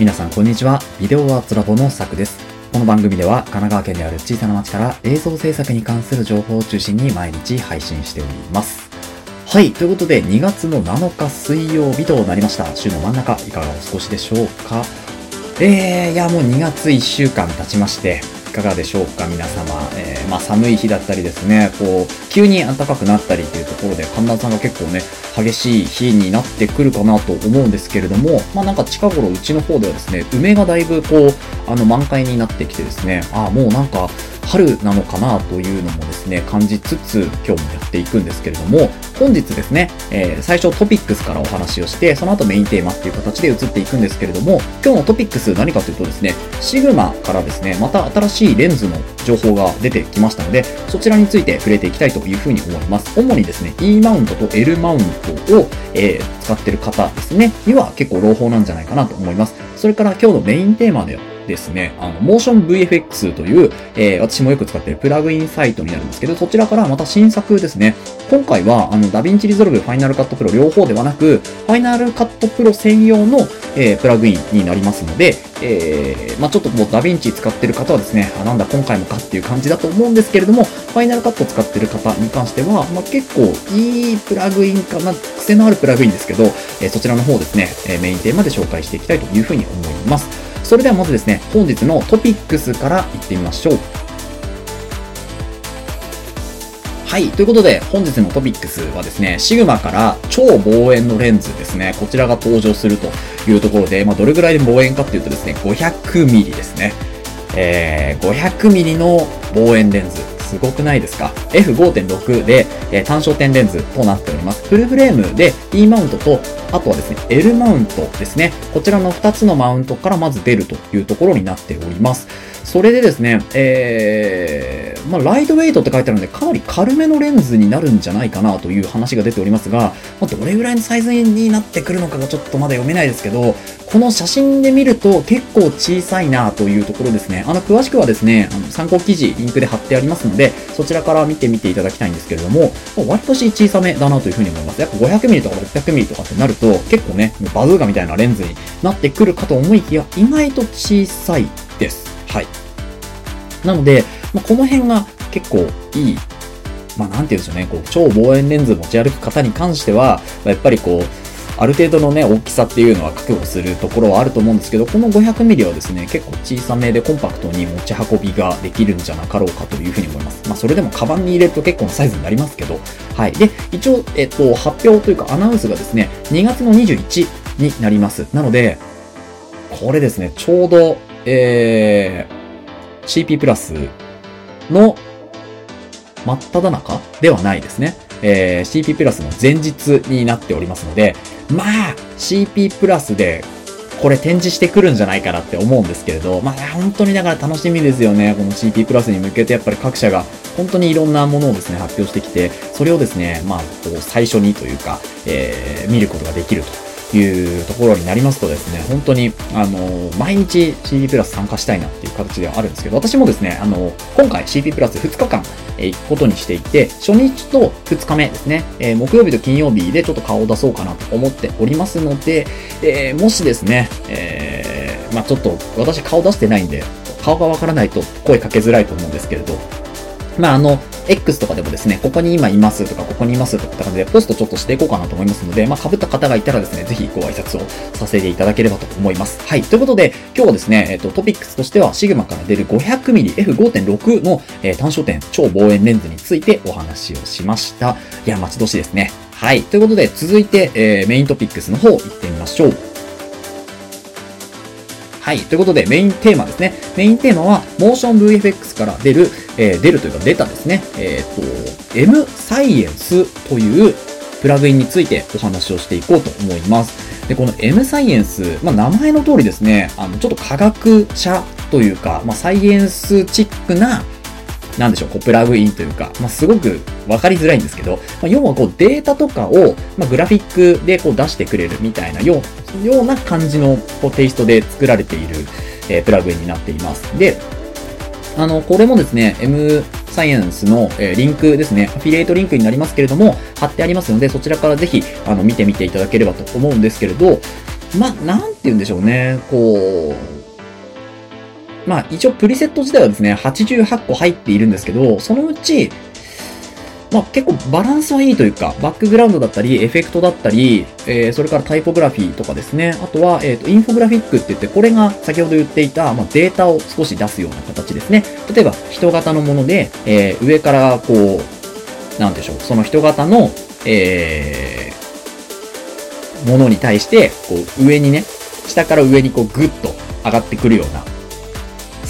皆さんこんにちは。ビデオアーツラボのさくです。この番組では神奈川県にある小さな町から映像制作に関する情報を中心に毎日配信しております。はい。ということで、2月の7日水曜日となりました。週の真ん中、いかがお過ごしでしょうか？えー、いや、もう2月1週間経ちまして、いかがでしょうか？皆様。えー、まあ寒い日だったりですね、こう、急に暖かくなったりっていうところで寒暖差が結構ね、激しい日になってくるかなと思うんですけれども、まあなんか近頃うちの方ではですね、梅がだいぶこう、あの満開になってきてですね、ああ、もうなんか春なのかなというのもですね、感じつつ今日もやっていくんですけれども、本日ですね、えー、最初トピックスからお話をして、その後メインテーマっていう形で移っていくんですけれども、今日のトピックス何かというとですね、シグマからですね、また新しいレンズの情報が出てきましたので、そちらについて触れていきたいというふうに思います。主にですね、E マウントと L マウントを、えー、使ってる方ですね、には結構朗報なんじゃないかなと思います。それから今日のメインテーマでですね、あの、 motionVFX という、えー、私もよく使ってるプラグインサイトになるんですけど、そちらからまた新作ですね。今回は、あの、 DaVinci Resolve、Final Cut Pro 両方ではなく、 Final Cut Pro 専用の、えー、プラグインになりますので、えー、まあちょっともうダヴィンチ使ってる方はですね、あ、なんだ今回もかっていう感じだと思うんですけれども、 Final Cut 使ってる方に関しては、まあ結構いいプラグインかな、癖のあるプラグインですけど、えー、そちらの方ですね、えメインテーマで紹介していきたいというふうに思います。それではまずですね、本日のトピックスからいってみましょう。はい。ということで、本日のトピックスはですね、シグマから超望遠のレンズですね、こちらが登場するというところで、まあ、どれぐらいで望遠かっていうとですね、500ミリですね。えー、500ミリの望遠レンズ。すごくないですか ?F5.6 で、えー、単焦点レンズとなっております。フルフレームで E マウントと、あとはですね、L マウントですね。こちらの2つのマウントからまず出るというところになっております。それでですね、えー、まあ、ライトウェイトって書いてあるので、かなり軽めのレンズになるんじゃないかなという話が出ておりますが、まあ、どれぐらいのサイズになってくるのかがちょっとまだ読めないですけど、この写真で見ると結構小さいなというところですね。あの、詳しくはですね、あの参考記事、リンクで貼ってありますので、そちらから見てみていただきたいんですけれども、割とし小さめだなというふうに思います。やっぱ 500mm とか 600mm とかってなると、結構ね、バズーカみたいなレンズになってくるかと思いきや、意外と小さいです。はい。なので、まあ、この辺が結構いいまあ、なんて言うんでしょうね、こう、超望遠レンズ持ち歩く方に関しては、やっぱりこう、ある程度のね、大きさっていうのは確保するところはあると思うんですけど、この 500mm はですね、結構小さめでコンパクトに持ち運びができるんじゃなかろうかというふうに思います。まあ、それでもカバンに入れると結構なサイズになりますけど、はい。で、一応、えっと、発表というかアナウンスがですね、2月の21になります。なので、これですね、ちょうど、えー、CP プラスの真っ只中ではないですね。えー、CP プラスの前日になっておりますので、まあ、CP プラスでこれ展示してくるんじゃないかなって思うんですけれど、まあ本当にだから楽しみですよね。この CP プラスに向けてやっぱり各社が本当にいろんなものをですね、発表してきて、それをですね、まあ、こう最初にというか、えー、見ることができるというところになりますとですね、本当に、あの、毎日 CP プラス参加したいなっていう形ではあるんですけど、私もですね、あの、今回 CP プラス2日間、え行くことにしていて、初日と2日目ですね、え、木曜日と金曜日でちょっと顔を出そうかなと思っておりますので、えー、もしですね、えー、まあちょっと私顔出してないんで、顔がわからないと声かけづらいと思うんですけれど、まああの、X とかでもですね、ここに今いますとか、ここにいますとかって感じでポストちょっとしていこうかなと思いますので、まあ、被った方がいたらですね、ぜひご挨拶をさせていただければと思います。はい。ということで、今日はですね、えっ、と、トピックスとしては、シグマから出る 500mmF5.6 の、えー、単焦点超望遠レンズについてお話をしました。いや、待ち遠しいですね。はい。ということで、続いて、えー、メイントピックスの方行ってみましょう。はい。ということで、メインテーマですね。メインテーマは、モーション VFX から出る、えー、出るというか出たですね、えっ、ー、と、M サイエンスというプラグインについてお話をしていこうと思います。で、この M サイエンス、まあ、名前の通りですね、あの、ちょっと科学者というか、まあ、サイエンスチックな、なんでしょう、こう、プラグインというか、まあ、すごく分かりづらいんですけど、まあ、要はこうデータとかを、まあ、グラフィックでこう出してくれるみたいなような感じのこうテイストで作られている、えー、プラグインになっています。で、あの、これもですね、M サイエンスの、えー、リンクですね、アフィリエイトリンクになりますけれども、貼ってありますので、そちらからぜひ、あの、見てみていただければと思うんですけれど、ま、なんて言うんでしょうね、こう、まあ、一応プリセット自体はですね、88個入っているんですけど、そのうち、まあ、結構バランスはいいというか、バックグラウンドだったり、エフェクトだったり、えー、それからタイポグラフィーとかですね。あとは、えっ、ー、と、インフォグラフィックって言って、これが先ほど言っていた、まあ、データを少し出すような形ですね。例えば、人型のもので、えー、上からこう、なんでしょう、その人型の、えー、ものに対して、こう、上にね、下から上にこう、ぐっと上がってくるような、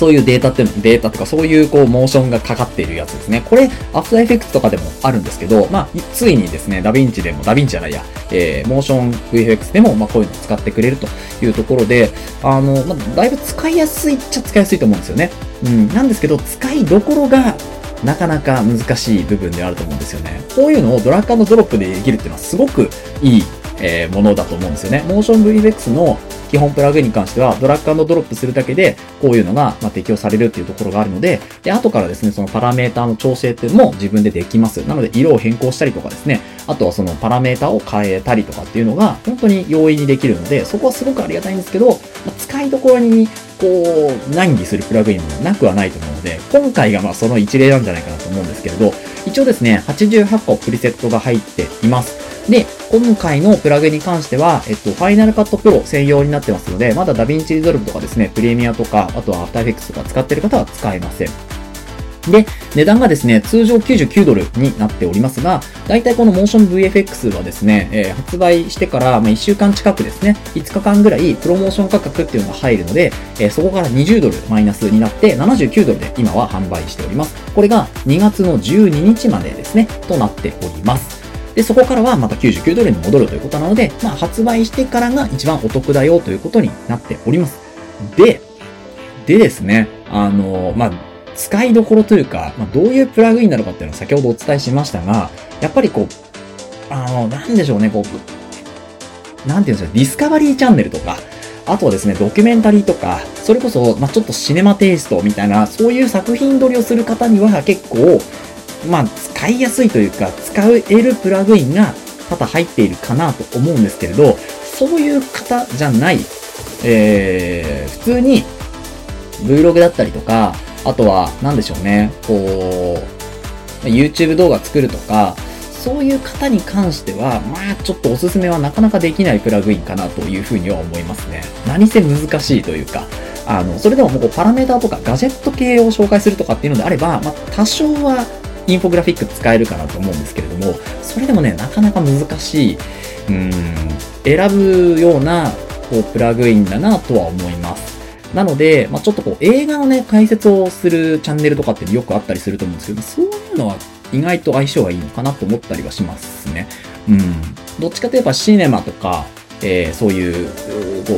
そういうデータって、データとかそういうこうモーションがかかっているやつですね。これ、 After Effect とかでもあるんですけど、まあ、ついにですね、ダヴィンチでも、ダヴィンチじゃないや、えー、 motionVFX でも、まあ、こういうの使ってくれるというところで、あの、まあ、だいぶ使いやすいっちゃ使いやすいと思うんですよね。うん、なんですけど、使いどころが、なかなか難しい部分ではあると思うんですよね。こういうのをドラッグドロップでできるっていうのはすごくいい、えー、ものだと思うんですよね。モーション VFX の基本プラグインに関しては、ドラッグドロップするだけで、こういうのが、ま適用されるっていうところがあるので、で、後からですね、そのパラメーターの調整っていうのも自分でできます。なので、色を変更したりとかですね、あとはそのパラメータを変えたりとかっていうのが、本当に容易にできるので、そこはすごくありがたいんですけど、ま使いどころに、こう、難儀するプラグインもなくはないと思うので、今回がまあその一例なんじゃないかなと思うんですけれど、一応ですね、88個プリセットが入っています。で、今回のプラグインに関しては、えっと、 Final Cut Pro 専用になってますので、まだ DaVinci Resolve とかですね、プレミアとか、あとは After Effects とか使ってる方は使えません。で、値段がですね、通常99ドルになっておりますが、大体このモーション VFX はですね、えー、発売してから、ま、1週間近くですね、5日間ぐらいプロモーション価格っていうのが入るので、えー、そこから20ドルマイナスになって79ドルで今は販売しております。これが2月の12日までですね、となっております。で、そこからはまた99ドルに戻るということなので、まあ、発売してからが一番お得だよということになっております。で、でですね、あの、まあ、使いどころというか、まあ、どういうプラグインなのかっていうのを先ほどお伝えしましたが、やっぱりこう、あの、なんでしょうね、こう、なんていうんですか、ディスカバリーチャンネルとか、あとはですね、ドキュメンタリーとか、それこそ、まあ、ちょっとシネマテイストみたいな、そういう作品撮りをする方には結構、まあ、使いやすいというか、使えるプラグインが多々入っているかなと思うんですけれど、そういう方じゃない、えー、普通に Vlog だったりとか、あとは、なんでしょうね、こう、YouTube 動画作るとか、そういう方に関しては、まあちょっとおすすめはなかなかできないプラグインかなというふうには思いますね。何せ難しいというか、あの、それでももうパラメーターとかガジェット系を紹介するとかっていうのであれば、まあ多少はインフォグラフィック使えるかなと思うんですけれども、それでもね、なかなか難しい、うん、選ぶような、こう、プラグインだなとは思います。なので、まあ、ちょっとこう、映画のね、解説をするチャンネルとかってよくあったりすると思うんですけど、そういうのは意外と相性がいいのかなと思ったりはしますね。うん。どっちかといえばシネマとか、えー、そういう、こ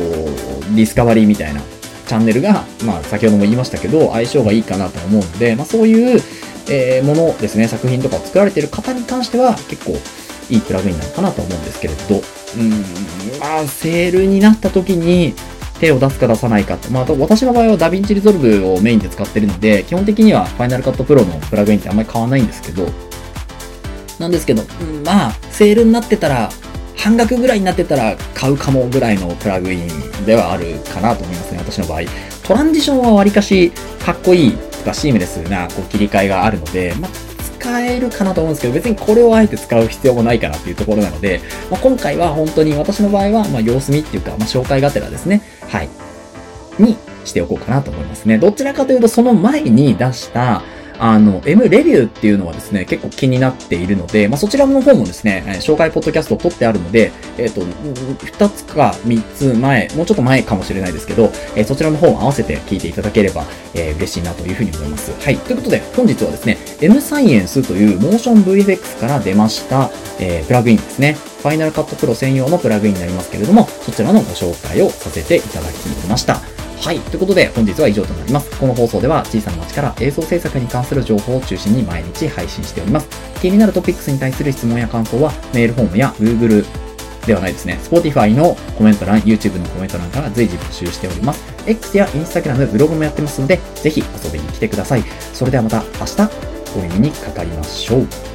う、ディスカバリーみたいなチャンネルが、まあ、先ほども言いましたけど、相性がいいかなと思うので、まあ、そういう、えー、ものですね、作品とかを作られている方に関しては結構いいプラグインなのかなと思うんですけれど、うん、まあ、セールになった時に手を出すか出さないかって、まあ、私の場合は DaVinci Resolve をメインで使ってるので、基本的には Final Cut Pro のプラグインってあんまり変わないんですけど、なんですけど、うん、まあ、セールになってたら、半額ぐらいになってたら買うかもぐらいのプラグインではあるかなと思いますね、私の場合。トランジションはわりかしかっこいいかシームレスなこう切り替えがあるので、まあ、使えるかなと思うんですけど、別にこれをあえて使う必要もないかなっていうところなので、まあ、今回は本当に私の場合は、ま、様子見っていうか、ま、紹介がてらですね、はい、にしておこうかなと思いますね。どちらかというと、その前に出した、あの、M レビューっていうのはですね、結構気になっているので、まあ、そちらの方もですね、紹介ポッドキャストを撮ってあるので、えっ、ー、と、2つか3つ前、もうちょっと前かもしれないですけど、えー、そちらの方を合わせて聞いていただければ、えー、嬉しいなというふうに思います。はい。ということで、本日はですね、M サイエンスというモーション VFX から出ました、え、プラグインですね。ファイナルカットプロ専用のプラグインになりますけれども、そちらのご紹介をさせていただきました。はい。ということで、本日は以上となります。この放送では、小さな町から映像制作に関する情報を中心に毎日配信しております。気になるトピックスに対する質問や感想は、メールフォームや Google ではないですね。Spotify のコメント欄、YouTube のコメント欄から随時募集しております。X や Instagram、ブログもやってますので、ぜひ遊びに来てください。それではまた明日、お耳にかかりましょう。